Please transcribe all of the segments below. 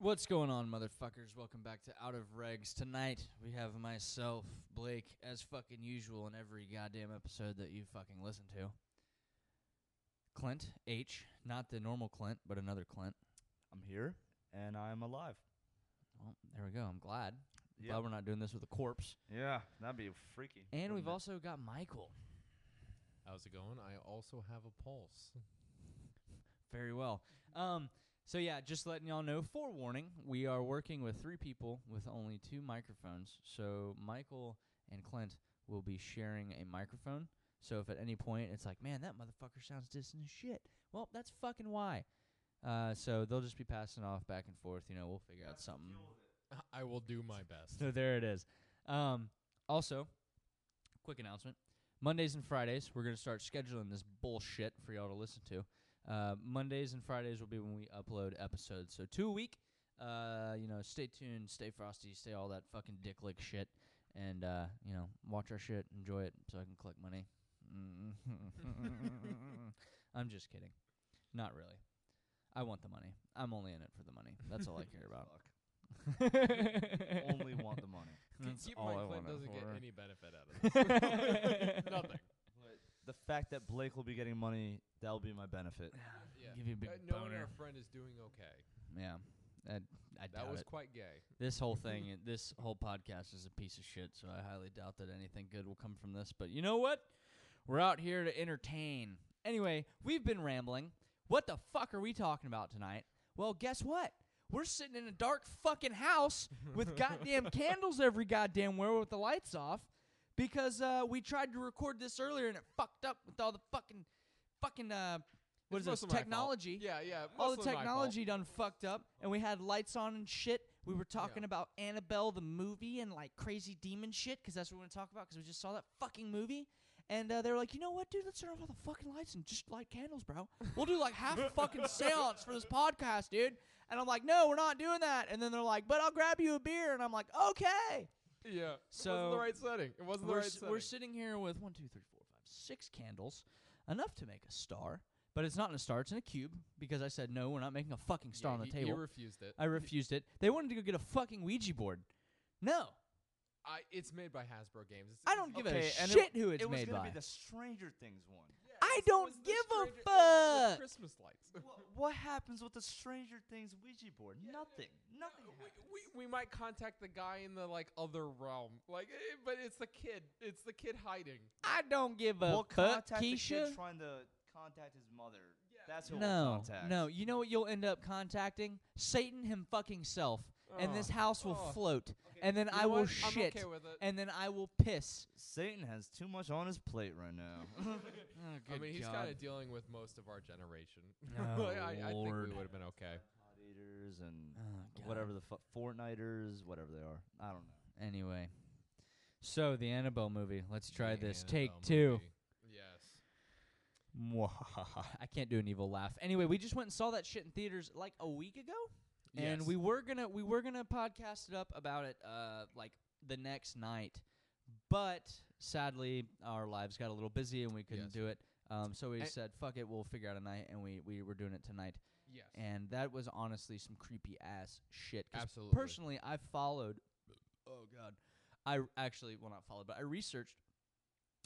What's going on, motherfuckers? Welcome back to Out of Regs. Tonight we have myself, Blake, as fucking usual in every goddamn episode that you fucking listen to. Clint H, not the normal Clint, but another Clint. I'm here and I'm alive. Well, there we go. I'm glad. Yep. Glad we're not doing this with a corpse. Yeah, that'd be freaky. And we've it? also got Michael. How's it going? I also have a pulse. Very well. Um, so yeah, just letting y'all know. Forewarning: we are working with three people with only two microphones. So Michael and Clint will be sharing a microphone. So if at any point it's like, man, that motherfucker sounds distant as shit. Well, that's fucking why. Uh, so they'll just be passing off back and forth. You know, we'll figure out something. I will do my best. So there it is. Um, also, quick announcement: Mondays and Fridays, we're gonna start scheduling this bullshit for y'all to listen to. Uh, Mondays and Fridays will be when we upload episodes. So two a week. Uh, you know, stay tuned, stay frosty, stay all that fucking dick lick shit, and uh, you know, watch our shit, enjoy it, so I can collect money. I'm just kidding. Not really. I want the money. I'm only in it for the money. That's all I care about. Only want the money. That's Keep all in I mind, Clint want it doesn't get for. any benefit out of this. Nothing. But the fact that Blake will be getting money, that'll be my benefit. Yeah. Give you a big Uh, knowing boner. our friend is doing okay. Yeah, I, I That doubt was it. quite gay. This whole thing, i- this whole podcast is a piece of shit. So I highly doubt that anything good will come from this. But you know what? We're out here to entertain. Anyway, we've been rambling. What the fuck are we talking about tonight? Well, guess what? We're sitting in a dark fucking house with goddamn candles every goddamn where with the lights off because uh, we tried to record this earlier and it fucked up with all the fucking fucking uh what It's is this mostly my fault. technology? Yeah, yeah. all the mostly my fault. technology done fucked up and we had lights on and shit we were talking Yeah. about annabelle the movie and like crazy demon shit because that's what we're gonna talk about because we just saw that fucking movie and uh, they were like you know what dude let's turn off all the fucking lights and just light candles bro we'll do like half a fucking seance for this podcast dude and i'm like no we're not doing that and then they're like but i'll grab you a beer and i'm like okay Yeah. it So, wasn't the right setting. It wasn't the we're, right s- setting. we're sitting here with one, two, three, four, five, six candles, enough to make a star. But it's not in a star; it's in a cube because I said no. We're not making a fucking star Yeah, on the he, table. He refused it. I refused it. They wanted to go get a fucking Ouija board. No, I, it's made by Hasbro Games. It's, I don't give Okay, a and shit it, who it's made by. it was made gonna by. be the Stranger Things one. Yeah, I don't give a Stranger- it was the fuck. Christmas lights. Wha- what happens with the Stranger Things Ouija board? Nothing. Nothing Uh, happens. we, we, we might contact the guy in the like other realm, like, eh, but it's the kid. It's the kid hiding. I don't give a we'll fuck, contact the Keisha. kid trying to contact his mother. Yeah. That's who we'll No, contact. no. You know what you'll end up contacting? Satan him fucking self, and this Oh, house will oh. float, Okay, and then you I will what? shit, I'm okay with it. and then I will piss. Satan has too much on his plate right now. Oh, I mean, he's God. kind of dealing with most of our generation. Oh, I, I think Lord. we would have been okay. Pot eaters and Oh, whatever the fu- Fortniters, whatever they are. I don't know. Anyway, so the Annabelle movie. Let's try The this. Take Annabelle two. movie. Yes. I can't do an evil laugh. Anyway, we just went and saw that shit in theaters like a week ago, and we were gonna we were gonna podcast it up about it uh like the next night, but sadly our lives got a little busy and we couldn't Yes. do it. Um, so we And- said fuck it, we'll figure out a night, and we we were doing it tonight. Yes. And that was honestly some creepy ass shit. 'cause Absolutely. Personally, I followed. Oh God, I actually well not followed, but I researched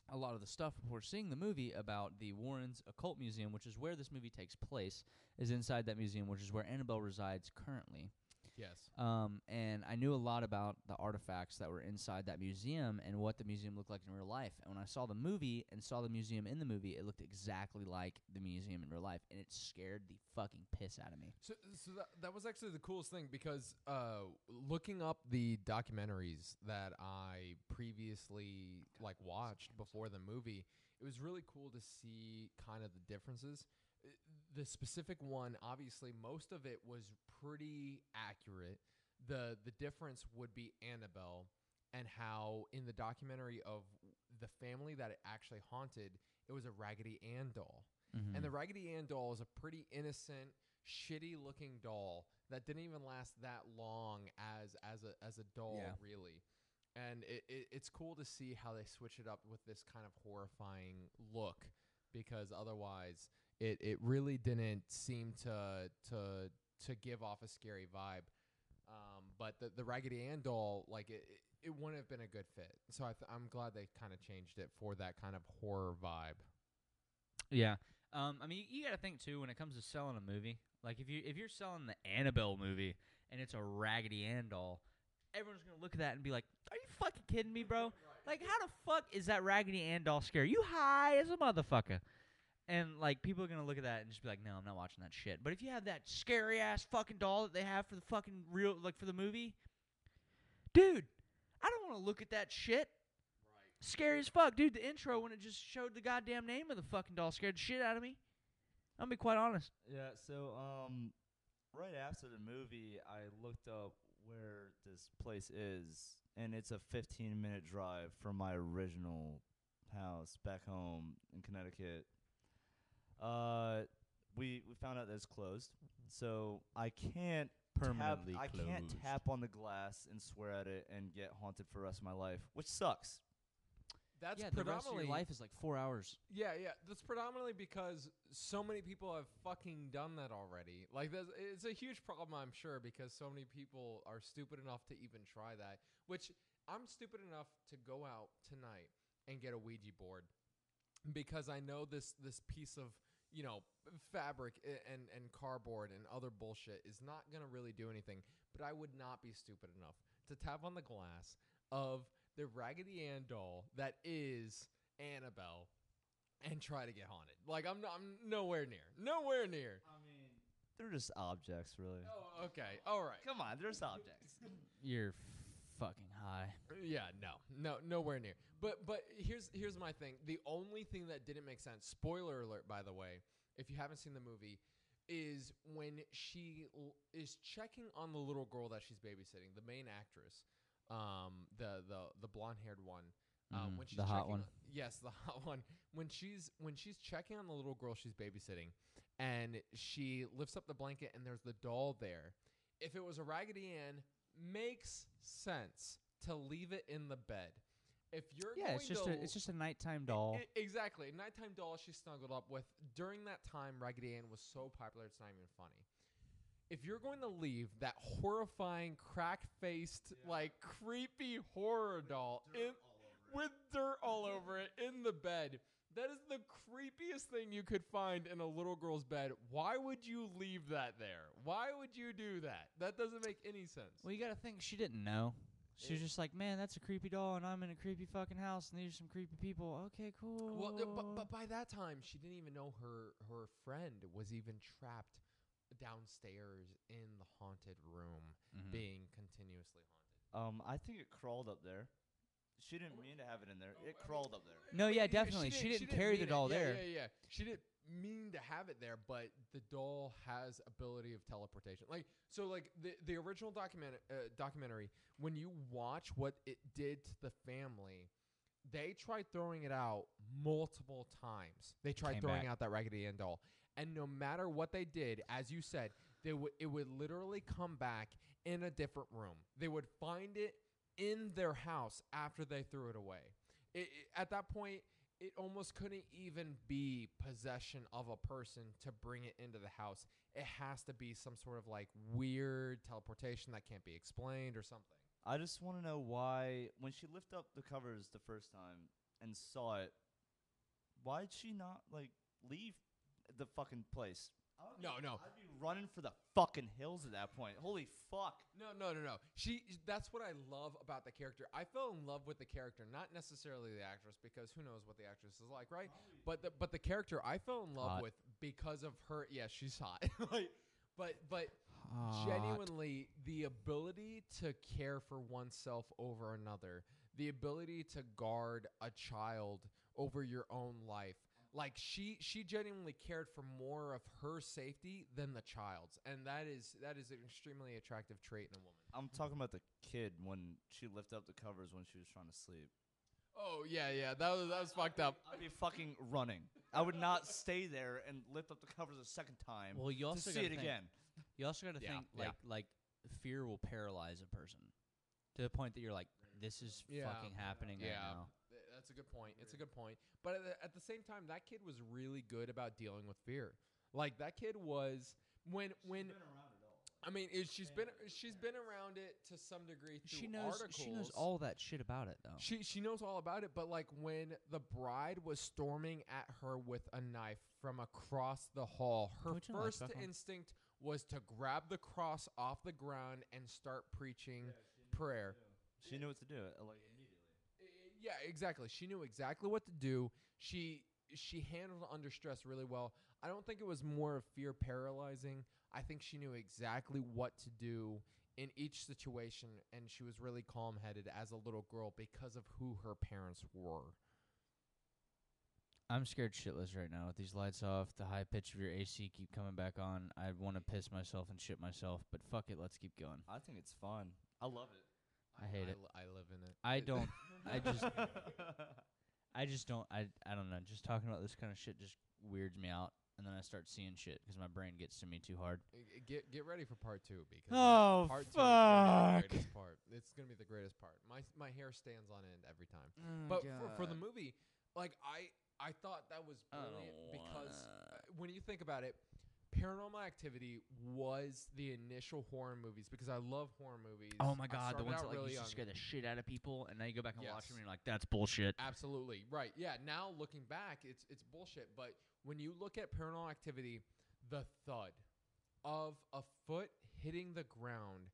a lot of the stuff before seeing the movie about the Warrens Occult Museum, which is where this movie takes place. Is inside that museum, which is where Annabelle resides currently. Yes. Um, and I knew a lot about the artifacts that were inside that museum and what the museum looked like in real life. And when I saw the movie and saw the museum in the movie, it looked exactly like the museum in real life, and it scared the fucking piss out of me. So, so that, that was actually the coolest thing because uh, looking up the documentaries that I previously like watched before the movie, it was really cool to see kind of the differences. The specific one, obviously, most of it was pretty accurate. the The difference would be Annabelle and how in the documentary of the family that it actually haunted, it was a Raggedy Ann doll. Mm-hmm. And the Raggedy Ann doll is a pretty innocent, shitty looking doll that didn't even last that long as as a as a doll Yeah. really. And it, it it's cool to see how they switch it up with this kind of horrifying look because otherwise it, it really didn't seem to to to give off a scary vibe. Um, but the the Raggedy Ann doll, like it, it, wouldn't have been a good fit. So I th- I'm glad they kind of changed it for that kind of horror vibe. Yeah. Um, I mean, you got to think too when it comes to selling a movie. Like if you if you're selling the Annabelle movie and it's a Raggedy Ann doll, everyone's gonna look at that and be like, "Are you fucking kidding me, bro? Like, how the fuck is that Raggedy Ann doll scary? You high as a motherfucker." And like people are gonna look at that and just be like, "No, I'm not watching that shit." But if you have that scary ass fucking doll that they have for the fucking real, like for the movie, dude, I don't want to look at that shit. Scary as fuck, dude. The intro when it just showed the goddamn name of the fucking doll scared the shit out of me. I'm gonna be quite honest. Yeah, so um right after the movie I looked up where this place is and it's a 15 minute drive from my original house back home in Connecticut. Uh we we found out that it's closed. So I can't tap, Permanently I can't closed. tap on the glass and swear at it and get haunted for the rest of my life, which sucks. That's yeah, the rest of predominantly your life is like four hours. Yeah, yeah. That's predominantly because so many people have fucking done that already. Like, there's, it's a huge problem, I'm sure, because so many people are stupid enough to even try that. Which I'm stupid enough to go out tonight and get a Ouija board because I know this this piece of you know fabric and and cardboard and other bullshit is not gonna really do anything. But I would not be stupid enough to tap on the glass of the Raggedy Ann doll that is Annabelle and try to get haunted. Like I'm not, I'm nowhere near. Nowhere near. I mean, they're just objects, really. Oh, okay. All right. Come on, they're just objects. You're fucking high. Yeah, no. No, nowhere near. But but here's here's my thing. The only thing that didn't make sense, spoiler alert by the way, if you haven't seen the movie, is when she l- is checking on the little girl that she's babysitting, the main actress, um the the the blonde-haired one. Um, Mm, when she's the hot one. on- yes, the hot one. When she's when she's checking on the little girl she's babysitting, and she lifts up the blanket and there's the doll there. If it was a Raggedy Ann, makes sense to leave it in the bed. If you're Yeah, going it's just to, a it's just a nighttime doll. I- exactly a nighttime doll she snuggled up with. During that time, Raggedy Ann was so popular, it's not even funny. If you're going to leave that horrifying, crack-faced, like creepy horror doll in with dirt all over it in the bed. That is the creepiest thing you could find in a little girl's bed. Why would you leave that there? Why would you do that? That doesn't make any sense. Well, you got to think she didn't know. She was just like, man, that's a creepy doll, and I'm in a creepy fucking house, and these are some creepy people. Okay, cool. Well, but, but by that time, she didn't even know her her friend was even trapped downstairs in the haunted room, Mhm. being continuously haunted. Um, I think it crawled up there. She didn't mean to have it in there. It crawled up there. No, yeah, definitely. She didn't carry the mean it. doll Yeah, there. Yeah, yeah. She didn't mean to have it there, but the doll has ability of teleportation. Like so, like the the original document uh, documentary. When you watch what it did to the family, they tried throwing it out multiple times. They tried Came throwing back. out that Raggedy Ann doll, and no matter what they did, as you said, they would it would literally come back in a different room. They would find it in their house after they threw it away. It, it- at that point, it almost couldn't even be possession of a person to bring it into the house. It has to be some sort of like weird teleportation that can't be explained or something. I just want to know why, when she lifted up the covers the first time and saw it, why'd she not like leave the fucking place? I would be- No, no. I'd be running for the fucking hills at that point. Holy fuck! No, no, no, no. She that's what I love about the character. I fell in love with the character, not necessarily the actress because who knows what the actress is like, right? But the but the character I fell in love Hot. with because of her. Yeah, she's hot. like but but Hot. genuinely the ability to care for oneself over another, the ability to guard a child over your own life. Like she she genuinely cared for more of her safety than the child's, and that is that is an extremely attractive trait in a woman. I'm talking about the kid when she lifted up the covers when she was trying to sleep. Oh yeah, yeah, that was that was fucked up. I'd be fucking running. I would not stay there and lift up the covers a second time Well, you to also see it think- again. You also got to Yeah, think yeah. like like fear will paralyze a person to the point that you're like, this is Yeah, fucking happening yeah. right now. Th- That's a good point. It's a good point. But at the, at the same time, that kid was really good about dealing with fear. Like that kid was when when I mean, it, she's been she's been around it to some degree through She knows. articles. She knows all that shit about it, though. She she knows all about it, but like when the bride was storming at her with a knife from across the hall, her we turn the lights first back on? instinct was to grab the cross off the ground and start preaching prayer. She knew what to do. Like immediately. Yeah, exactly. She knew exactly what to do. She she handled under stress really well. I don't think it was more of fear paralyzing. I think she knew exactly what to do in each situation and she was really calm-headed as a little girl because of who her parents were. I'm scared shitless right now with these lights off. The high pitch of your AC keep coming back on. I want to piss myself and shit myself, but fuck it. Let's keep going. I think it's fun. I love it. I hate it. I live in it. I don't. I just. I just don't. I. I don't know. Just talking about this kind of shit just weirds me out, and then I start seeing shit because my brain gets to me too hard. Uh, Get get ready for part two because Oh, part two is gonna be fuck. the greatest part. It's gonna be the greatest part. My my hair stands on end every time. Oh But for, for the movie, like I I thought that was brilliant because uh, when you think about it, Paranormal Activity was the initial horror movies because I love horror movies. Oh my god, the ones that like really used to young. scare the shit out of people, and now you go back and watch them, and you're like, that's bullshit. Absolutely right. Yeah. Now looking back, it's it's bullshit. But when you look at Paranormal Activity, the thud of a foot hitting the ground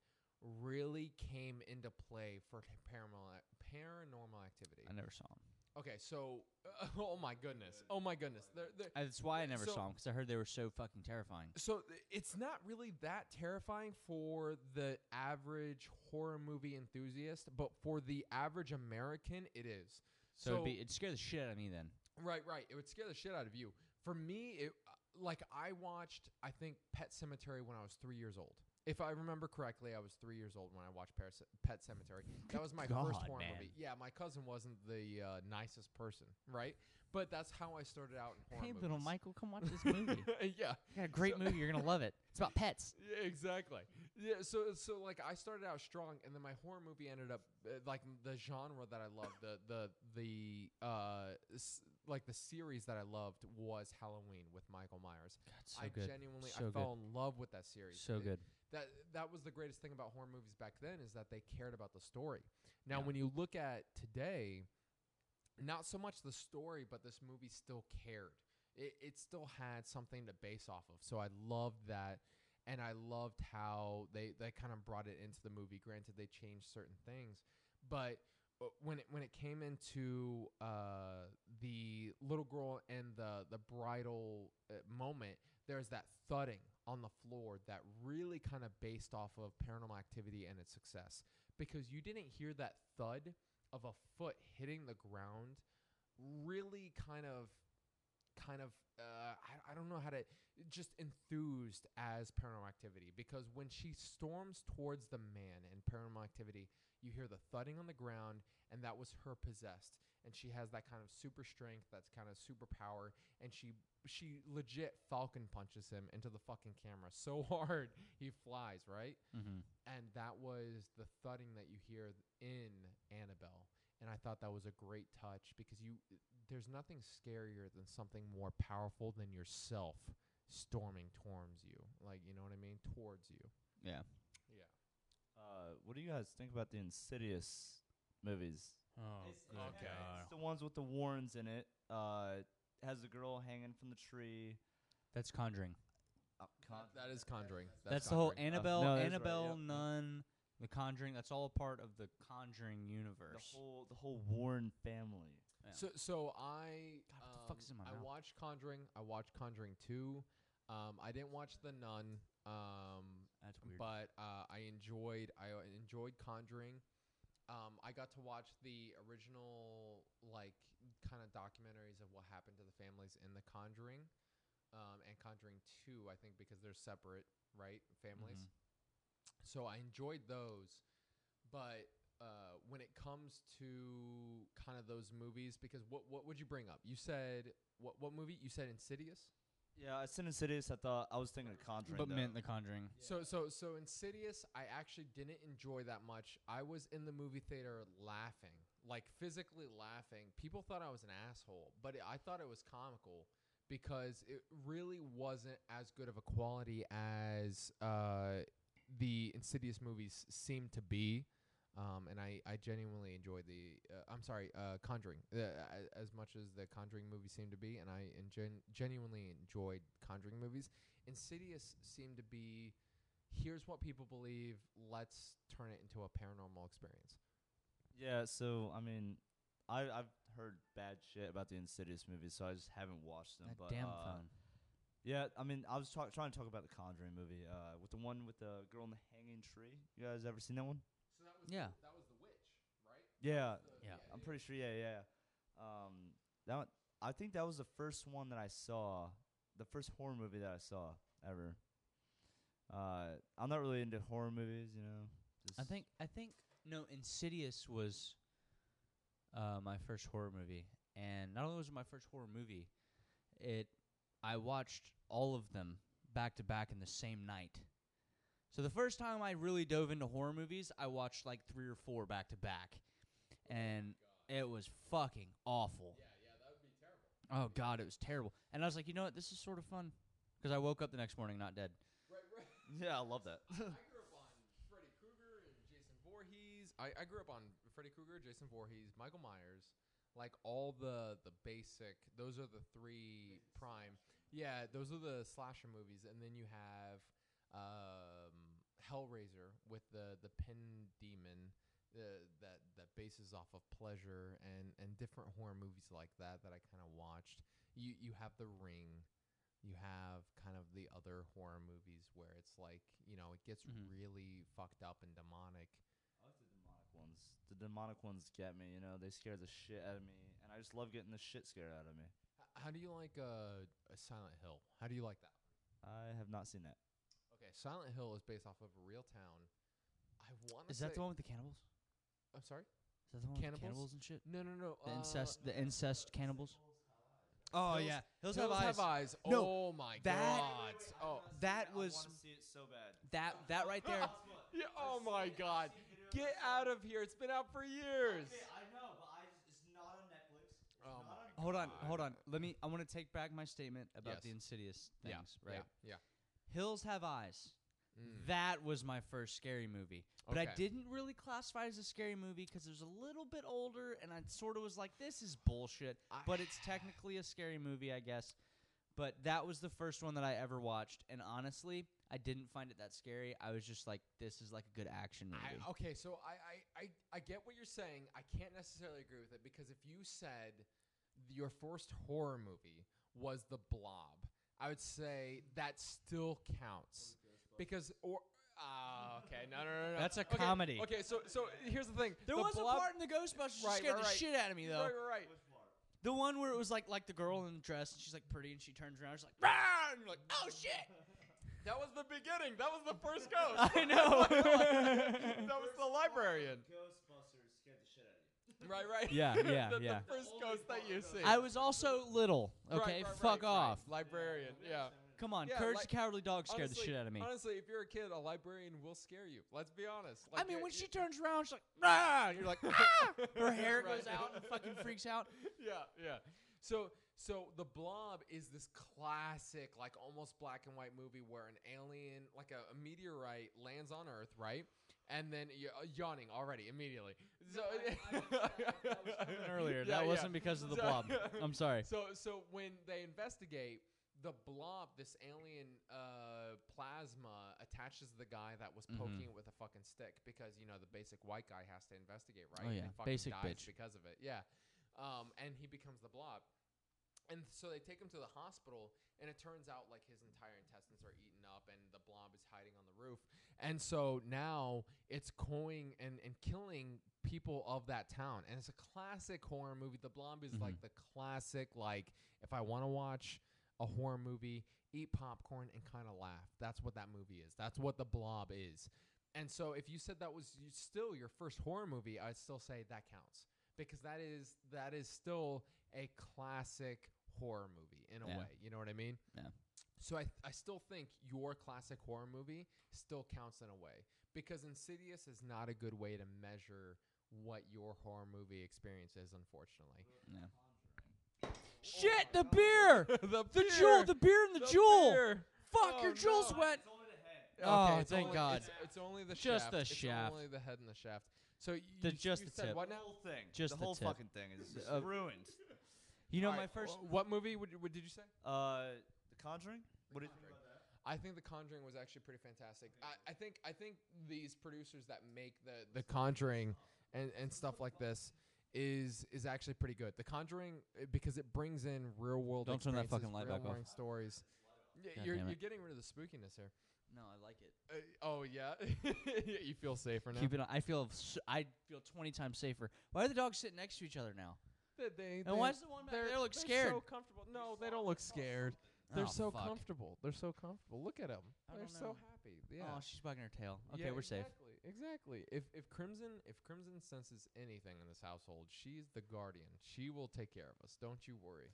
really came into play for paranormal paranormal activity. I never saw them. Okay, so oh my goodness, oh my goodness, they're, they're, That's why I never So- saw them because I heard they were so fucking terrifying. so it's not really that terrifying for the average horror movie enthusiast, but for the average American, it is. So, it'd, be, it'd scare the shit out of me then. Right, right. It would scare the shit out of you. For me, it uh, like I watched I think Pet Sematary when I was 3 years old. If I remember correctly, I was 3 years old when I watched Paris, Pet Sematary. That was my first horror man. movie. Yeah, my cousin wasn't the uh, nicest person, right? But that's how I started out in horror Hey, movies. little Michael, come watch this movie. yeah. You got a great So- movie. You're gonna love it. It's about pets. Yeah, exactly. Yeah, so so like I started out strong, and then my horror movie ended up uh, like the genre that I loved, the the the uh s- like the series that I loved was Halloween with Michael Myers. God, so I good. genuinely So I fell in love with that series. So It- good. That that was the greatest thing about horror movies back then is that they cared about the story. Now, Yeah. when you look at today, not so much the story, but this movie still cared. It it still had something to base off of. So I loved that, and I loved how they they kind of brought it into the movie. Granted, they changed certain things, but uh, when it when it came into uh, the little girl and the the bridal uh, moment, there's that thudding on the floor that really kind of based off of paranormal activity and its success. Because you didn't hear that thud of a foot hitting the ground really kind of kind of uh, I, I don't know how to just enthused as paranormal activity. Because when she storms towards the man in paranormal activity you hear the thudding on the ground and that was her possessed and she has that kind of super strength that's kind of superpower and she she legit falcon punches him into the fucking camera so hard he flies right Mm-hmm. and that was the thudding that you hear in Annabelle. And I thought that was a great touch because you there's nothing scarier than something more powerful than yourself storming towards you. Like, you know what I mean? Towards you. Yeah. Yeah. Uh, what do you guys think about the Insidious movies? Oh, It's- good okay. God. It's the ones with the Warrens in it. Uh, has the girl hanging from the tree. That's Conjuring. Uh, con- That is Conjuring. That's, the whole Conjuring. Annabelle, no, that's right, Annabelle, yep. Nun, The Conjuring. That's all a part of the Conjuring universe. the universe. whole the whole Warren family. Yeah. So so I God, what the fuck is in um, my I mouth? watched Conjuring. I watched Conjuring 2. Um, I didn't watch The Nun. Um, That's weird. but uh, I enjoyed I uh, enjoyed Conjuring. Um, I got to watch the original like kind of documentaries of what happened to the families in The Conjuring, um, and Conjuring Two. I think because they're separate, right? Families. Mhm. So I enjoyed those, but uh, when it comes to kind of those movies, because what what would you bring up? You said what what movie? You said Insidious. Yeah, I said Insidious. I thought I was thinking of Conjuring. but though. meant The Conjuring. So so so Insidious, I actually didn't enjoy that much. I was in the movie theater laughing, like physically laughing. People thought I was an asshole, but it, I thought it was comical because it really wasn't as good of a quality as uh, the Insidious movies seem to be. Um, and I, I genuinely enjoy the uh, I'm sorry uh, Conjuring uh, as much as the Conjuring movies seem to be, and I en- genuinely enjoyed Conjuring movies. Insidious seemed to be here's what people believe. Let's turn it into a paranormal experience. Yeah, so I mean, I I've heard bad shit about the Insidious movies, so I just haven't watched them. That but damn uh, phone. Yeah, I mean, I was talk- trying to talk about the Conjuring movie, uh, with the one with the girl in the hanging tree. You guys ever seen that one? So that was Yeah. that was the witch, right? Yeah, Yeah. I'm pretty sure. Yeah, yeah. Um, that one, I think that was the first one that I saw, the first horror movie that I saw ever. Uh, I'm not really into horror movies, you know. I think I think no Insidious was uh, my first horror movie, and not only was it my first horror movie, it I watched all of them back to back in the same night. So the first time I really dove into horror movies, I watched like three or four back to back, and it was fucking awful. Yeah, yeah, that would be terrible. Oh god, it was terrible. And I was like, you know what, this is sort of fun, because I woke up the next morning not dead. Right, right. yeah, I love that. I grew up on Freddy Krueger and Jason Voorhees. I, I grew up on Freddy Krueger, Jason Voorhees, Michael Myers, like all the the basic. Those are the three prime. Yeah, those are the slasher movies, and then you have um, Hellraiser with the the pin demon. The, that that bases off of pleasure and and different horror movies like that that I kind of watched. You you have The Ring, you have kind of the other horror movies where it's like you know it gets Mhm. really fucked up and demonic I like the demonic ones. The demonic ones get me, you know. They scare the shit out of me, and I just love getting the shit scared out of me. How do you like uh, a silent hill how do you like that I have not seen that. Okay silent hill is based off of a real town i want to Is that the one with the cannibals? i'm sorry Is that the one Cannibals? with the cannibals and shit? no no no The uh, incest, the incest cannibals. Oh Hills- yeah, Hills, Hills Have Eyes. no No, oh my that- god oh That was I want to see it so bad. that that right there. yeah, oh my god get out of here it's been out for years I know, but I just, it's not on Netflix. It's Oh not my on hold on, hold on. Let me. I want to take back my statement about the Yes. Insidious yeah things. Right. yeah, Hills Have Eyes. Mm. That was my first scary movie, but I didn't really classify it as a scary movie because it was a little bit older, and I sort of was like, "This is bullshit." I- But it's technically a scary movie, I guess. But that was the first one that I ever watched, and honestly, I didn't find it that scary. I was just like, "This is like a good action movie." I, okay, so I, I, I, I get what you're saying. I can't necessarily agree with it because if you said your first horror movie was The Blob, I would say that still counts because or. Uh, okay, no, no, no, no. That's a Okay, comedy. Okay, so so here's the thing. there the was Blob, a part in the Ghostbusters that Right, scared right, the right. shit out of me, though. Right, right, right. The one where it was like like the girl in the dress and she's like pretty and she turns around, she's like, Rah! and you're like, oh shit. That was the beginning. That was the first ghost. I know. that was the librarian. Ghostbusters scared the shit out of you. Right, right. Yeah, yeah, the, yeah. The first ghost that you see. I was also little. Okay, right, fuck right, off. Right. Librarian. Yeah. Come on, Yeah, Courage like- the Cowardly Dog scared the shit out of me. Honestly, if you're a kid, a librarian will scare you. Let's be honest. I mean, it- when she turns around, she's like, ah! You're like, ah! Her hair Right. goes out and fucking freaks out. yeah, yeah. So, so the Blob is this classic, like almost black and white movie where an alien, like a, a meteorite, lands on Earth, right? And then y- uh, yawning already immediately. So Earlier, Yeah, that yeah. wasn't because of the So- blob. I'm sorry. So so when they investigate the blob, this alien uh, plasma attaches the guy that was Mhm. poking it with a fucking stick because you know the basic white guy has to investigate, right? Oh, And yeah. he fucking Basic dies bitch. because of it. Yeah. Um, and he becomes the blob. And so they take him to the hospital, and it turns out like his entire intestines are eaten up, and the blob is hiding on the roof. And so now it's going and, and killing people of that town. And it's a classic horror movie. The blob is like Mhm. the classic, like, if I want to watch a horror movie, eat popcorn and kind of laugh. That's what that movie is. That's what the blob is. And so if you said that was still your first horror movie, I'd still say that counts because that is that is still a classic horror movie in a Yeah. way. You know what I mean? Yeah. So I I still think your classic horror movie still counts in a way because Insidious is not a good way to measure what your horror movie experience is, unfortunately. Yeah. Shit, the beer! the The Juul, the beer and the, Juul! beer. Fuck, Oh, your Juul's no. wet. It's only the head. Oh, it's thank only, God. It's, it's only the Just shaft. the it's shaft. only the head and the shaft. So you, The- just you the said tip. what The whole thing, Just the the whole tip. fucking thing is just Uh, ruined. You know, All my right, first. What movie would, you- what did you say? Uh, The Conjuring. What do you think about that? I think The Conjuring was actually pretty fantastic. I, I think I think these producers that make the The Conjuring and, and stuff like this is is actually pretty good. The Conjuring uh, because it brings in real world. Don't turn that experiences, fucking light real back off. world Stories. Y- God you're damn it. you're getting rid of the spookiness here. No, I like it. Uh, oh yeah, you feel safer now. Keep it. On. I feel. s- I feel twenty times safer. Why are the dogs sitting next to each other now? They, they, And why's the one back they're, there look they're scared? So comfortable. No, they don't look scared. Oh, they're Oh, so fuck. comfortable. They're so comfortable. Look at them. I They're don't so know. happy. Yeah. Oh, she's wagging her tail. Okay, Yeah, we're safe. exactly, Exactly. If if Crimson if Crimson senses anything in this household, she's the guardian. She will take care of us. Don't you worry.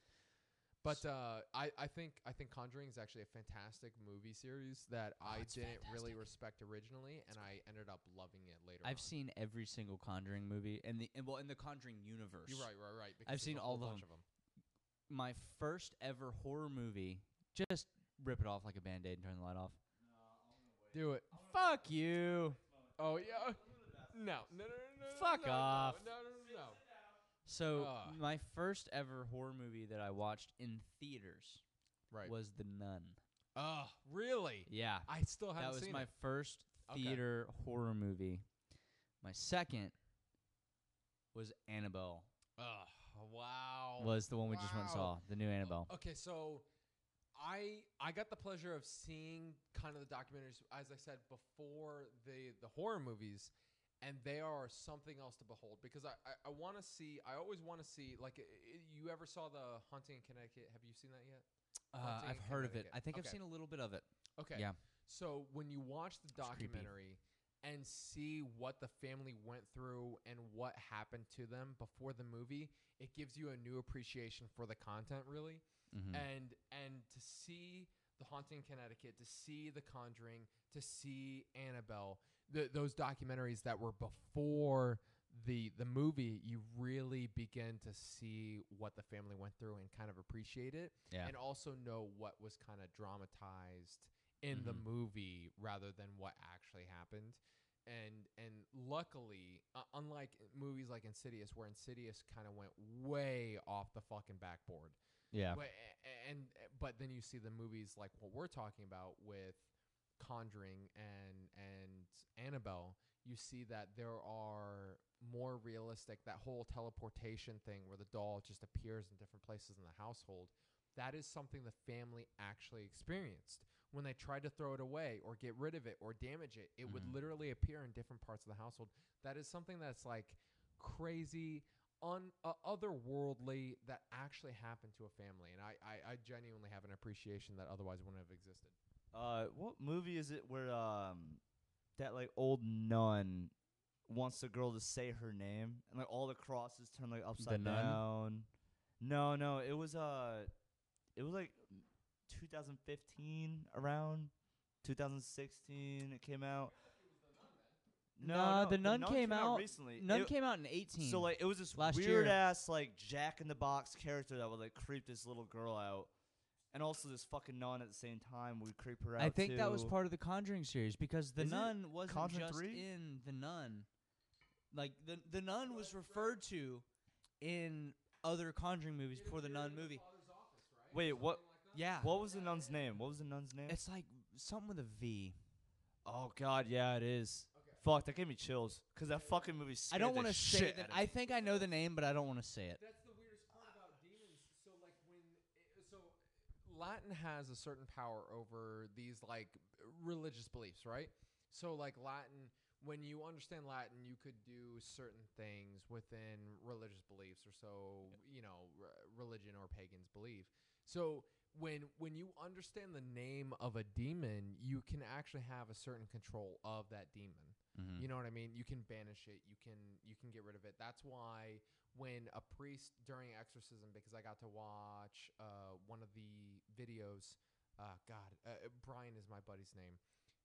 But uh, I, I think I think Conjuring is actually a fantastic movie series that I Oh, it's didn't really fantastic. respect originally, and I ended up loving it later. I've on. seen every single Conjuring movie, and the and, well in the Conjuring universe. You're right, right, right. because I've there's seen a all whole of bunch them. of them. My first ever horror movie. Just rip it off like a band aid and turn the light off. Do it. Fuck you. Oh yeah. No, no, no, no, no. Fuck no, off. No, no, no. So Ugh. my first ever horror movie that I watched in theaters Right. was The Nun. Oh, really? Yeah, I still haven't that was seen my it. first Okay. theater horror movie. My second was Annabelle. Oh, wow. Was the one we just went and Wow. saw, the new Annabelle. Okay, so I I got the pleasure of seeing kind of the documentaries, as I said before the the horror movies, and they are something else to behold because I I, I want to see. I always want to see like you ever saw the Haunting in Connecticut? Have you seen that yet? Uh, I've heard of it. I think I've seen a little bit of it. Okay. Yeah. So when you watch the documentary and see what the family went through and what happened to them before the movie, it gives you a new appreciation for the content, really. Mm-hmm. And and to see the haunting in Connecticut, to see the Conjuring, to see Annabelle, th- those documentaries that were before the the movie, you really begin to see what the family went through and kind of appreciate it yeah. and also know what was kind of dramatized in the Mhm. movie rather than what actually happened. And and luckily, uh, unlike movies like Insidious, where Insidious kind of went way off the fucking backboard, yeah. but, and but then you see the movies like what we're talking about with Conjuring and and Annabelle, you see that there are more realistic that whole teleportation thing where the doll just appears in different places in the household. That is something the family actually experienced. When they tried to throw it away or get rid of it or damage it, it would Mhm. literally appear in different parts of the household. That is something that's like crazy, un uh, otherworldly that actually happened to a family, and I, I I genuinely have an appreciation that otherwise wouldn't have existed. Uh, what movie is it where um that like old nun wants the girl to say her name and like all the crosses turn like upside Nun? down? No, no, it was uh, it was like 2015 around 2016. It came out. No, no, The Nun came out- recently. None It- came out in 18. so like it was this weird year. ass like Jack in the Box character that would like creep this little girl out, and also this fucking nun at the same time would creep her out. I think that was part of the Conjuring series because the Is it Nun wasn't Conjuring just 3? in the Nun. Like the the Nun was referred to in other Conjuring movies before the Nun movie. Wait, what? Yeah, What was the nun's name? What was the nun's name? it's like something with a V. oh God, yeah, it is. Fuck, that gave me chills. Cause that fucking movie. I don't want to say shit that. I think I know the name, but I don't want to say it. That's the weirdest part about demons. So like when i- so Latin has a certain power over these like religious beliefs, right? So like Latin when you understand Latin, you could do certain things within religious beliefs or so, you know, r- religion or pagans believe. So when when you understand the name of a demon, you can actually have a certain control of that demon. Mm-hmm. You know what I mean? You can banish it. You can you can get rid of it. That's why when a priest during exorcism, because I got to watch uh, one of the videos. Uh, God, uh, Brian is my buddy's name.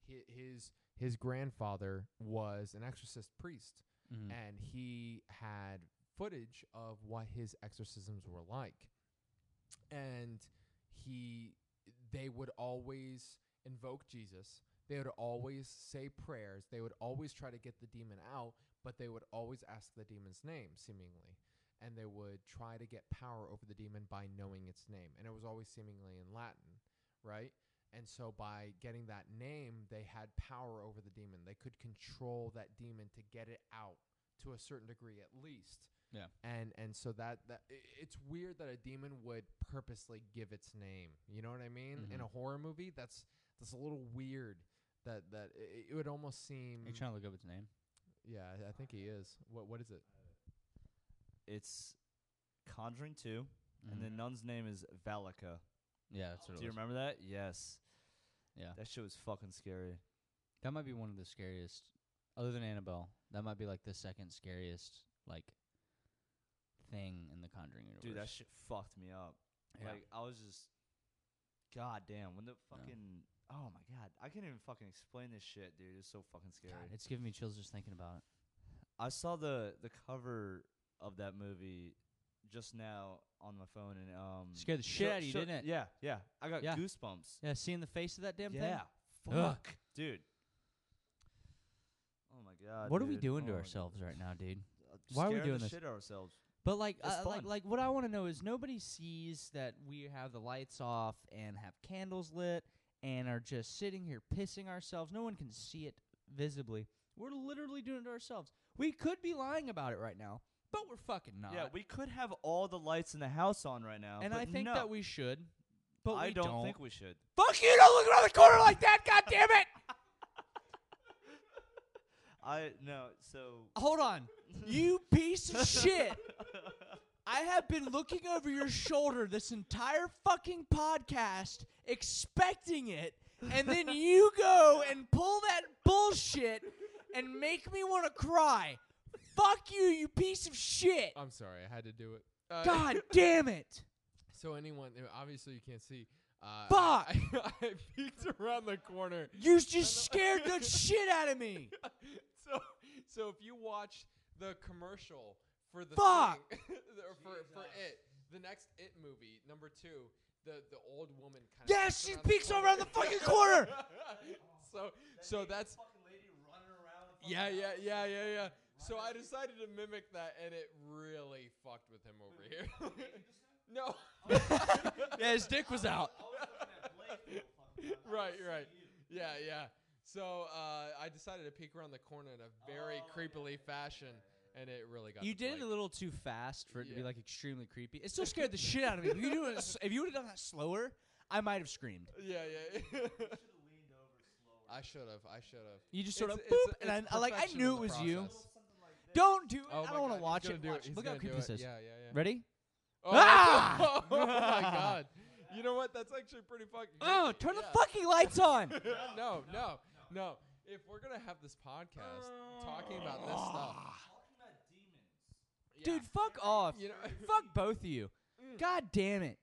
Hi- His his grandfather was an exorcist priest, Mm-hmm. and he had footage of what his exorcisms were like and he they would always invoke jesus they would always say prayers. They would always try to get the demon out, but they would always ask the demon's name, seemingly. And they would try to get power over the demon by knowing its name. And it was always seemingly in Latin, right? And so by getting that name, they had power over the demon. They could control that demon to get it out to a certain degree at least. Yeah. And and so that that it's weird that a demon would purposely give its name. You know what I mean? In Mhm. a horror movie, that's that's a little weird. That that it, it would almost seem. Are you trying to look up its name? yeah, I- I think he uh, is. What what is it? It's Conjuring 2, and the mm-hmm. nun's name is Valika. yeah, that's what Do it you was. remember that? Yes. Yeah. That shit was fucking scary. That might be one of the scariest, other than Annabelle. That might be like the second scariest like thing in the Conjuring universe. Dude, that shit fucked me up. Yeah. Like I was just God damn, when the fucking Oh my god, I can't even fucking explain this shit, dude. It's so fucking scary. God, it's giving me chills just thinking about it. I saw the the cover of that movie just now on my phone and um Scared the shit out of you, didn't it? Yeah, yeah. I got Yeah. goosebumps. Yeah, seeing the face of that damn thing? yeah. thing. Fuck, dude. Oh my god. what are we dude. doing to Oh my ourselves right now, dude? Uh, Why are we scaring doing the this? Shit out of ourselves. But like, It's uh, like, fun. like, what I want to know is nobody sees that we have the lights off and have candles lit and are just sitting here pissing ourselves. No one can see it visibly. We're literally doing it to ourselves. We could be lying about it right now, but we're fucking not. Yeah, we could have all the lights in the house on right now. and but I think no. that we should. But I we don't, think we should. Fuck you! Don't look around the corner like that. God damn it! I no. So Hold on, you piece of shit. I have been looking over your shoulder this entire fucking podcast, expecting it, and then you go and pull that bullshit and make me want to cry. Fuck you, you piece of shit. I'm sorry, I had to do it. Uh, God damn it. So anyone, obviously you can't see. Uh, Fuck! I, I peeked around the corner. You just scared the shit out of me. so, so if you watch the commercial for the Fuck! thing, for for it, the next it movie, number two, the the old woman kind of Yes, she peeks around the fucking corner. so so that's yeah yeah yeah yeah yeah. So I decided to mimic that, and it really fucked with him over here. no. Yeah, his dick was out. right, right. Yeah, yeah. So uh, I decided to peek around the corner in a very creepily fashion, and it really got. You the did it a little too fast for it to be Yeah. like extremely creepy. It still scared the shit out of me. If you, do it, s- if you would have done that slower, I might have screamed. Yeah, yeah. I should have. I should have. You just sort of It's- boop, it's- and it's I, I like I perfection knew in it was you. process. Don't do it. Oh I my don't want God, to he's watch gonna it. do Watch. He's Look how gonna creepy do this it. is. Yeah, yeah, yeah. Ready? Oh, Ah! oh my god. You know what? That's actually pretty fucking. Oh, creepy. turn the Yeah. fucking lights on. no, no, no. If we're gonna have this podcast talking about this stuff, yeah. Dude, fuck off. You know, Fuck both of you. Mm. God damn it.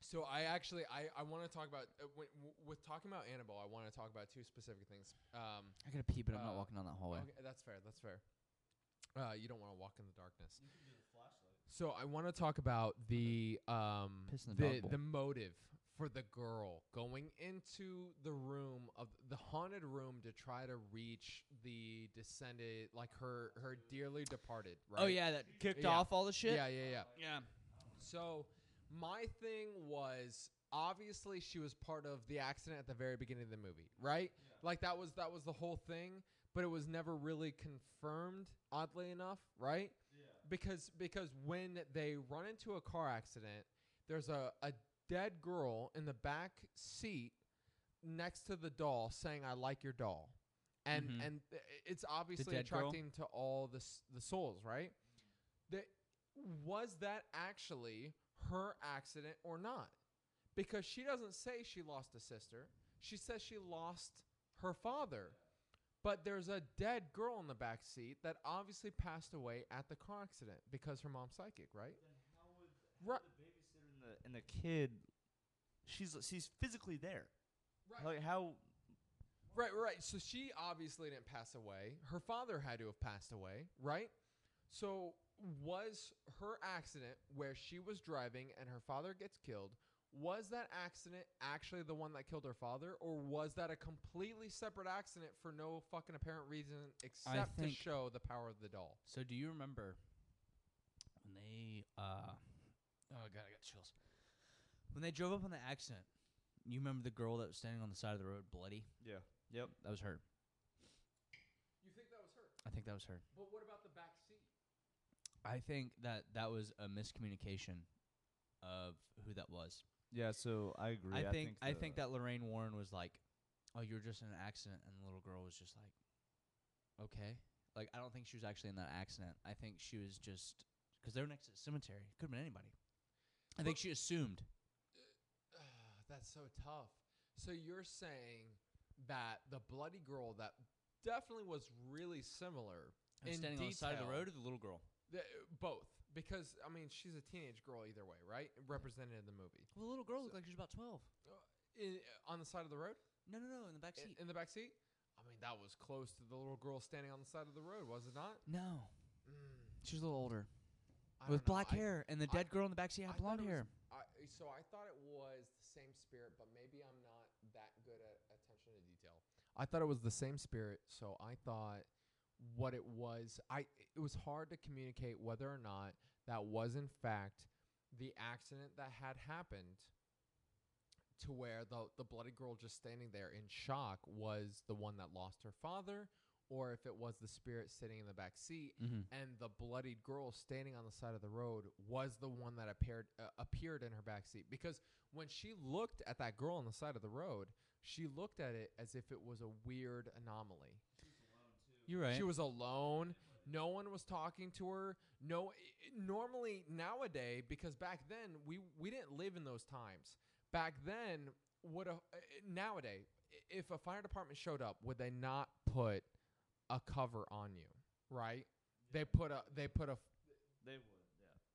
So I actually I, I want to talk about uh, w- w- with talking about Annabelle. I want to talk about two specific things. Um, I gotta pee, but I'm not Uh, walking down that hallway. okay, that's fair. That's fair. Uh, you don't want to walk in the darkness. So I want to talk about the um Piss in the the bowl. the motive for the girl going into the room of the haunted room to try to reach the descended like her her dearly departed. Right? Oh yeah, that kicked Yeah. off all the shit. Yeah, yeah, yeah. Yeah. So my thing was obviously she was part of the accident at the very beginning of the movie, right? Like that was that was the whole thing, but it was never really confirmed oddly enough, right? yeah. Because because when they run into a car accident, there's a a dead girl in the back seat next to the doll saying I like your doll. And Mhm. and it's obviously dead girl? attracting to all the the souls, right? That was that actually her accident or not? Because she doesn't say she lost a sister. She says she lost her father. But there's a dead girl in the back seat that obviously passed away at the car accident because her mom's psychic, right? Right. and the, and the kid, she's she's physically there. Right. Like how? Right, right. So she obviously didn't pass away. Her father had to have passed away, right? So was her accident where she was driving and her father gets killed, was that accident actually the one that killed her father, or was that a completely separate accident for no fucking apparent reason except to show the power of the doll? So do you remember when they uh oh god, I got chills. When they drove up on the accident, you remember the girl that was standing on the side of the road bloody? Yeah. Yep. That was her. You think that was her? I think that was her. But what about the back seat? I think that that was a miscommunication of who that was. Yeah. So I agree. I think I think, the- that Lorraine Warren was like, "Oh, you're just in an accident," and the little girl was just like, "Okay." Like I don't think she was actually in that accident. I think she was just because they were next to the cemetery. Could have been anybody. I think she assumed. That's so tough. So you're saying that the bloody girl that definitely was really similar And in standing on the side of the road, or the little girl. The, both, because I mean she's a teenage girl either way, right? Represented in the movie. Well, the little girl So- looked like she was about twelve. In, on the side of the road, No, no, no, in the back seat. in the back seat. I mean that was close to the little girl standing on the side of the road, was it not? no, Mm, she was a little older I with know. black I- hair, and the I- dead girl in the back seat had blonde was- hair. I, so I thought it was the same spirit, but maybe I'm not that good at attention to detail. I thought it was the same spirit, so I thought what it was. I it was hard to communicate whether or not that was in fact the accident that had happened. To where the the bloody girl just standing there in shock was the one that lost her father, or if it was the spirit sitting in the back seat Mm-hmm. and the bloodied girl standing on the side of the road was the one that appeared uh, appeared in her back seat. Because when she looked at that girl on the side of the road she looked at it as if it was a weird anomaly. You're right. she was alone. No one was talking to her. No i- normally nowadays because back then we we didn't live in those times. Back then would a nowadays if a fire department showed up would they not put a cover on you right they put a they put a they would.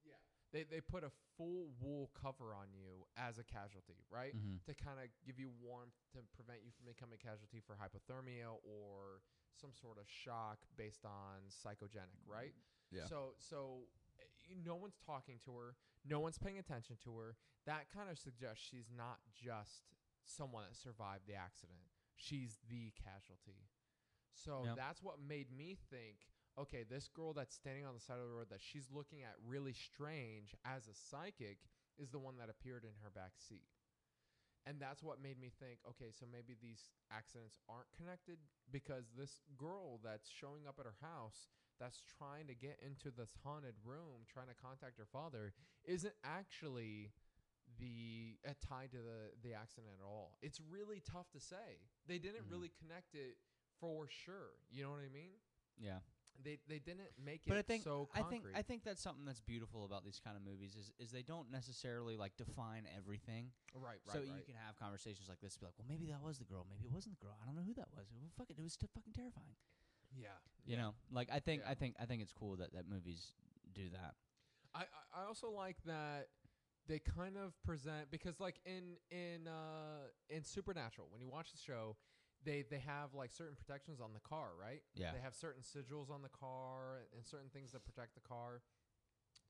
Yeah. yeah they they put a full wool cover on you as a casualty right mm-hmm. to kind of give you warmth to prevent you from becoming a casualty for hypothermia or some sort of shock based on psychogenic right Yeah. so so uh, no one's talking to her no one's paying attention to her that kind of suggests she's not just someone that survived the accident she's the casualty so Yep. that's what made me think okay this girl that's standing on the side of the road that she's looking at really strange as a psychic is the one that appeared in her back seat and that's what made me think okay so maybe these accidents aren't connected because this girl that's showing up at her house that's trying to get into this haunted room trying to contact her father isn't actually the uh, tied to the the accident at all it's really tough to say they didn't Mhm. really connect it for sure you know what i mean Yeah. they they didn't make But it I think so I think I think that's something that's beautiful about these kind of movies is is they don't necessarily like define everything. right right so right. you can have conversations like this, be like, well, maybe that was the girl, maybe it wasn't the girl. I don't know who that was. Well, fuck it, it was t- fucking terrifying. yeah You yeah. know, like I think Yeah. I think I think it's cool that that movies do that. I, I I also like that they kind of present because like in in uh in Supernatural when you watch the show they they have like certain protections on the car right Yeah. they have certain sigils on the car and, and certain things that protect the car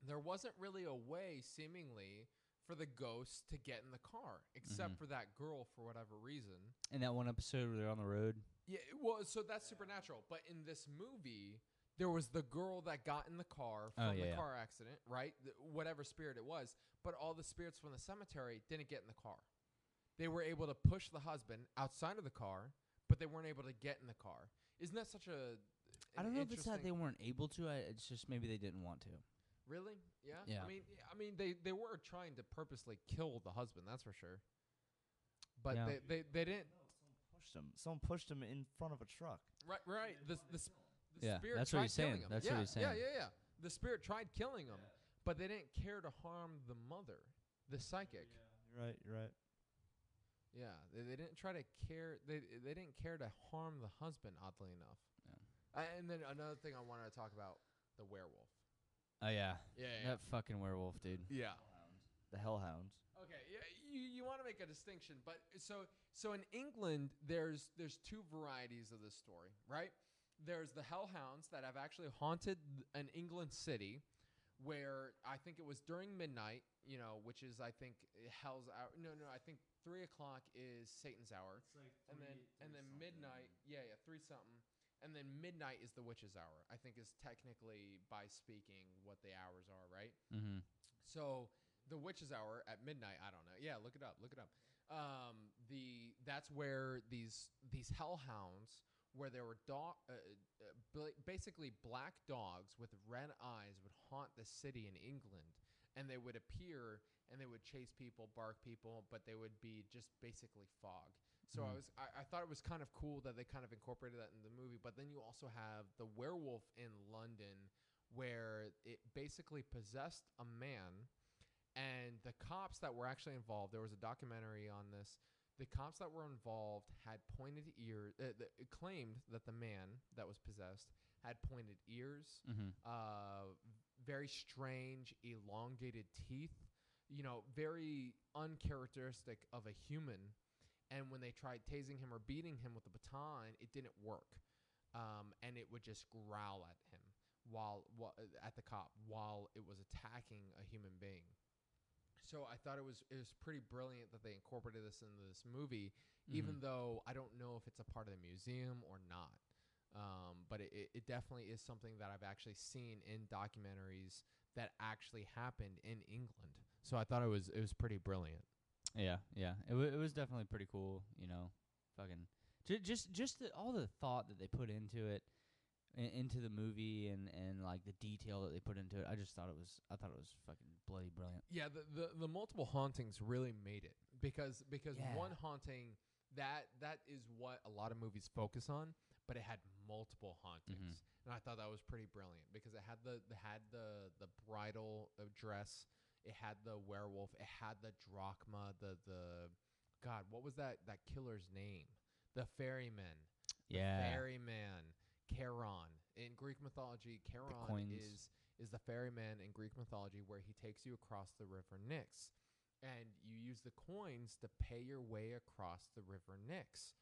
there wasn't really a way seemingly for the ghosts to get in the car except Mhm. for that girl for whatever reason In that one episode where they're on the road. yeah, well, so that's supernatural. But in this movie, there was the girl that got in the car from Oh, yeah, the yeah. car accident, right? Th- whatever spirit it was. But all the spirits from the cemetery didn't get in the car. They were able to push the husband outside of the car, but they weren't able to get in the car. Isn't that such a? I don't know if it's that they weren't able to. I, it's just maybe they didn't want to. really. Yeah. Yeah. I mean, I mean, they they were trying to purposely kill the husband. That's for sure. But Yeah. they, they they didn't. Pushed him. Someone pushed him in front of a truck. Right, right. The the, s- the Yeah, spirit that's what tried he's saying. killing him. That's yeah, what he's Yeah, saying. yeah, yeah. The spirit tried killing him, but they didn't care to harm the mother, the psychic. You're right. You're right. Yeah, they, they didn't try to care. They they didn't care to harm the husband. Oddly enough. Yeah. Uh, and then another thing I wanted to talk about the werewolf. Oh yeah, Yeah, yeah, that fucking werewolf, dude. yeah. The Hellhounds. Okay, yeah, you, you want to make a distinction, but so so in England, there's there's two varieties of this story, right? There's the hellhounds that have actually haunted an England city, where I think it was during midnight, you know, which is I think hell's hour. No, no, I think three o'clock is Satan's hour, It's like and then and then midnight, yeah, yeah, three something, and then midnight is the witch's hour. I think is technically by speaking what the hours are, right? Mm-hmm. So the witch's hour at midnight. I don't know. Yeah, look it up. Look it up. Um, the that's where these these hellhounds, where there were dog, uh, uh, basically black dogs with red eyes, would haunt the city in England, and they would appear and they would chase people, bark people, but they would be just basically fog. So I Mhm. was I, I thought it was kind of cool that they kind of incorporated that in the movie. But then you also have the werewolf in London, where it basically possessed a man and the cops that were actually involved there was a documentary on this the cops that were involved had pointed ears uh, th- it claimed that the man that was possessed had pointed ears Mm-hmm. uh, very strange elongated teeth you know very uncharacteristic of a human. And when they tried tasing him or beating him with a baton it didn't work. Um, and it would just growl at him while, while at the cop while it was attacking a human being so I thought it was it was pretty brilliant that they incorporated this into this movie, Mm-hmm. even though I don't know if it's a part of the museum or not. Um, but it, it- it definitely is something that I've actually seen in documentaries that actually happened in England. So I thought it was it was pretty brilliant. Yeah, yeah. It, w- it was definitely pretty cool. You know, fucking j- just just the, all the thought that they put into it, into the movie, and and like the detail that they put into it. I just thought it was. I thought it was fucking bloody brilliant. Yeah, the, the the multiple hauntings really made it because because Yeah. one haunting that that is what a lot of movies focus on, but it had multiple hauntings, mm-hmm. and I thought that was pretty brilliant because it had the, the had the the bridal dress, it had the werewolf, it had the drachma, the the God, what was that that killer's name? The ferryman. The Yeah. ferryman, Charon. In Greek mythology, Charon is is the ferryman in Greek mythology where he takes you across the river Nix. And you use the coins to pay your way across the river Nix.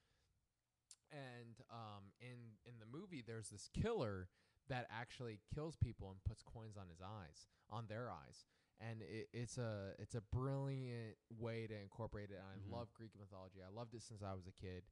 And um, in in the movie, there's this killer that actually kills people and puts coins on his eyes, on their eyes. And it, it's a it's a brilliant way to incorporate it. And I Mhm. love Greek mythology. I loved it since I was a kid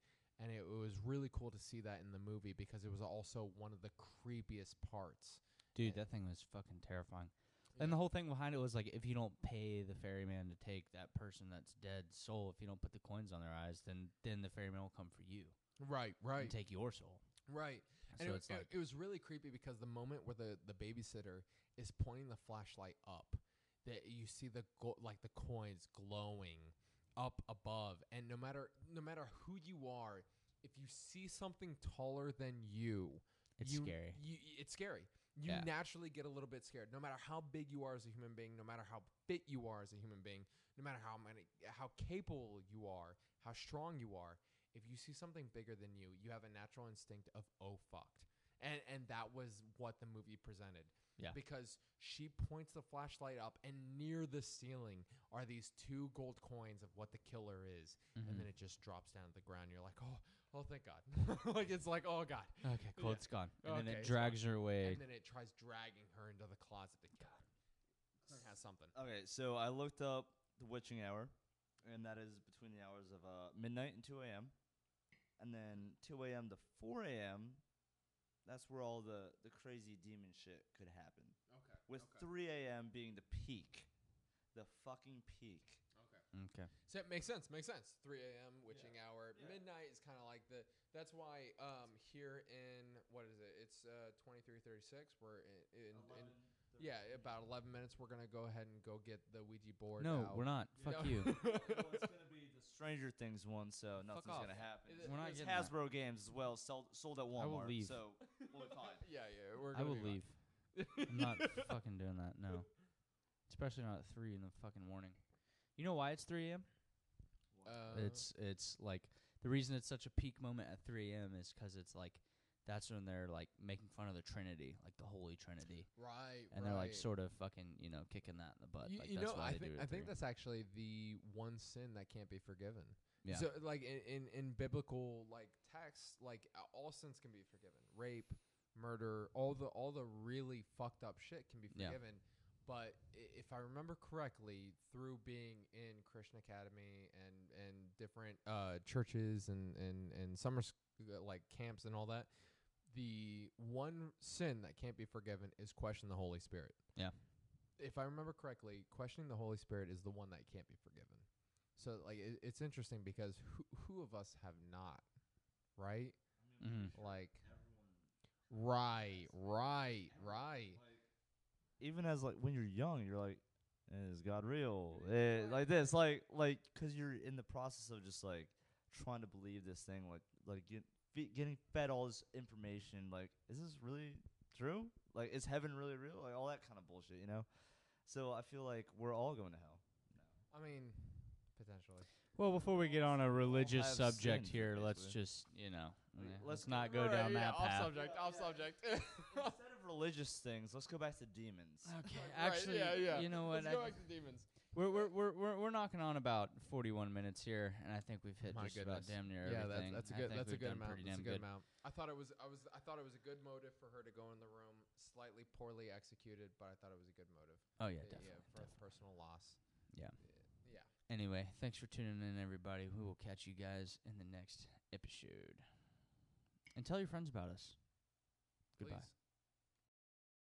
and it was really cool to see that in the movie because it was also one of the creepiest parts. Dude, Yeah. that thing was fucking terrifying. And the whole thing behind it was like, if you don't pay the ferryman to take that person that's dead soul, if you don't put the coins on their eyes, then then the ferryman will come for you right, right, and take your soul. right. And so it- like, it was really creepy because the moment where the the babysitter is pointing the flashlight up, that you see the go- like the coins glowing up above, and no matter no matter who you are, if you see something taller than you, it's you- scary. You, it's scary. You Yeah. naturally get a little bit scared, no matter how big you are as a human being, no matter how fit you are as a human being, no matter how many, how capable you are, how strong you are. If you see something bigger than you, you have a natural instinct of oh fucked, and and that was what the movie presented. Yeah. Because she points the flashlight up, and near the ceiling are these two gold coins of what the killer is, and Mhm. then it just drops down to the ground. You're like, oh, oh, thank God. like it's like, oh God. Okay, cool. Yeah. It's gone. And then it drags her away. And then it tries dragging her into the closet. But God, Claire has something. Okay, so I looked up the witching hour, and that is between the hours of uh, midnight and 2 a.m. And then 2 a.m. to 4 a.m. That's where all the, the crazy demon shit could happen. Okay. With okay. 3 a.m. being the peak. The fucking peak. okay. Okay. So it makes sense. Makes sense. 3 a.m. witching hour. Yeah. Midnight is kind of like the. That's why um here in what is it? It's uh 2336. We're in, in, in yeah about 11 minutes. We're gonna go ahead and go get the Ouija board. No, out. we're not. Fuck No. you. Well, it's going to be the Stranger Things one, so nothing's off. going to happen. Is it- We're not It's getting that. Hasbro games as well, sold, sold at Walmart. leave. So we'll be fine. yeah, yeah. We're. I gonna will be leave. I'm not fucking doing that. No. Especially not at three in the fucking morning. You know why it's 3 a.m.? Uh, it's it's like the reason it's such a peak moment at 3 a.m. is because it's like that's when they're like making fun of the Trinity, like the Holy Trinity, right. and they're like sort of fucking you know kicking that in the butt. You, like you that's know, why I they think do it I think that's actually the one sin that can't be forgiven. yeah. So like in, in, in biblical like texts, like all sins can be forgiven. Rape, murder, all the all the really fucked up shit can be forgiven. Yeah. But if I remember correctly, through being in Christian Academy and and different uh, churches and and and summer sc- uh, like camps and all that, the one sin that can't be forgiven is question the Holy Spirit. Yeah. If I remember correctly, questioning the Holy Spirit is the one that can't be forgiven. So like it, it's interesting because who who of us have not, right? mm-hmm Like right, right, right. even as like when you're young, you're like, is God real? Eh, like this, like like because you're in the process of just like trying to believe this thing, like like get, fe- getting fed all this information. Like, is this really true? Like, is heaven really real? Like all that kind of bullshit, you know. So I feel like we're all going to hell. I mean, potentially. Well, before we get on a religious have subject sin, here, let's just you know, let's let's not go down that off path. subject. Off subject. Instead of religious things, let's go back to demons. Okay, Right, actually, yeah, yeah. you know what? Let's go I- back to demons. We're, we're we're we're we're knocking on about 41 minutes here, and I think we've hit My just about damn near yeah, everything. that's, that's a I good. think That's a we've good done amount. Pretty That's a damn good, amount. I thought it was. I was. I thought it was a good motive for her to go in the room. Slightly poorly executed, but I thought it was a good motive. Oh yeah, Uh, definitely. Yeah, for personal loss. Yeah. Uh, Yeah. Anyway, thanks for tuning in, everybody. We will catch you guys in the next episode. And tell your friends about us. Goodbye. Please.